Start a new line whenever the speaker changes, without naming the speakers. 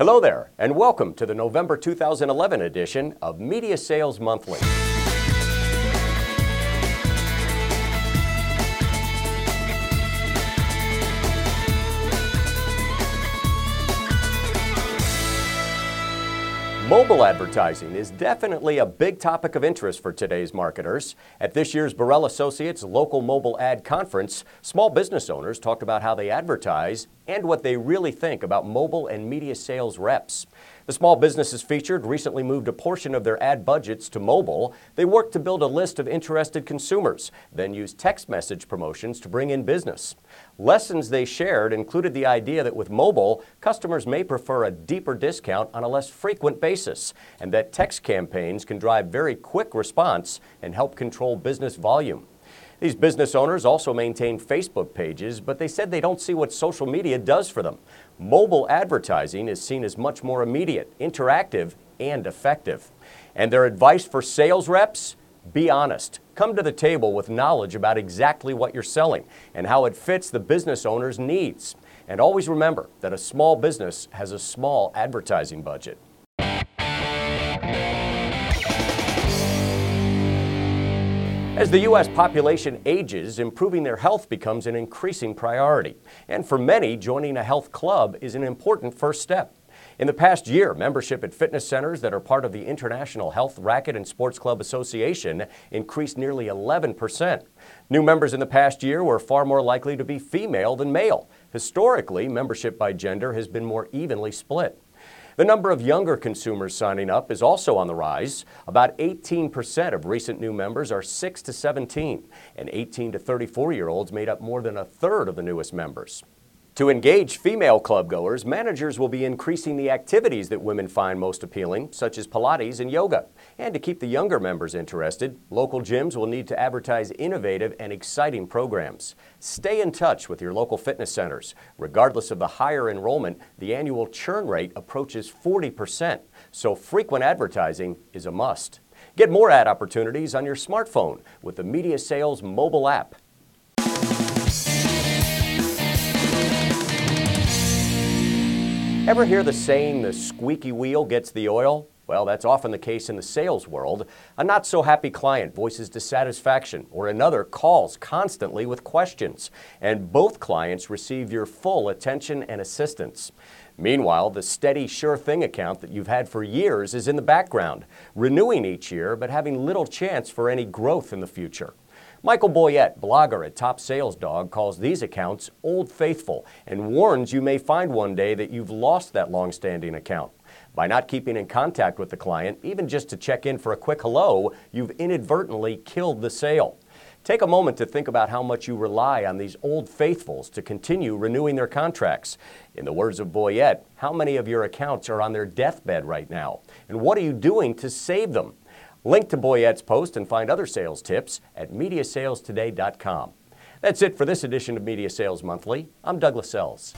Hello there, and welcome to the November 2011 edition of Media Sales Monthly. Mobile advertising is definitely a big topic of interest for today's marketers. At this year's Borrell Associates local mobile ad conference, small business owners talked about how they advertise and what they really think about mobile and media sales reps. The small businesses featured recently moved a portion of their ad budgets to mobile. They worked to build a list of interested consumers, then used text message promotions to bring in business. Lessons they shared included the idea that with mobile, customers may prefer a deeper discount on a less frequent basis, and that text campaigns can drive very quick response and help control business volume. These business owners also maintain Facebook pages, but they said they don't see what social media does for them. Mobile advertising is seen as much more immediate, interactive, and effective. And their advice for sales reps? Be honest. Come to the table with knowledge about exactly what you're selling and how it fits the business owner's needs. And always remember that a small business has a small advertising budget. As the U.S. population ages, improving their health becomes an increasing priority. And for many, joining a health club is an important first step. In the past year, membership at fitness centers that are part of the International Health Racquet and Sports Club Association increased nearly 11%. New members in the past year were far more likely to be female than male. Historically, membership by gender has been more evenly split. The number of younger consumers signing up is also on the rise. About 18% of recent new members are 6 to 17, and 18 to 34 year olds made up more than a third of the newest members. To engage female clubgoers, managers will be increasing the activities that women find most appealing, such as Pilates and yoga. And to keep the younger members interested, local gyms will need to advertise innovative and exciting programs. Stay in touch with your local fitness centers. Regardless of the higher enrollment, the annual churn rate approaches 40%, so frequent advertising is a must. Get more ad opportunities on your smartphone with the Media Sales mobile app. Ever hear the saying, the squeaky wheel gets the oil? Well, that's often the case in the sales world. A not so happy client voices dissatisfaction, or another calls constantly with questions, and both clients receive your full attention and assistance. Meanwhile, the steady, sure thing account that you've had for years is in the background, renewing each year but having little chance for any growth in the future. Michael Boyette, blogger at Top Sales Dog, calls these accounts old faithful and warns you may find one day that you've lost that long-standing account. By not keeping in contact with the client, even just to check in for a quick hello, you've inadvertently killed the sale. Take a moment to think about how much you rely on these old faithfuls to continue renewing their contracts. In the words of Boyette, how many of your accounts are on their deathbed right now? And what are you doing to save them? Link to Boyette's post and find other sales tips at MediaSalesToday.com. That's it for this edition of Media Sales Monthly. I'm Douglas Sells.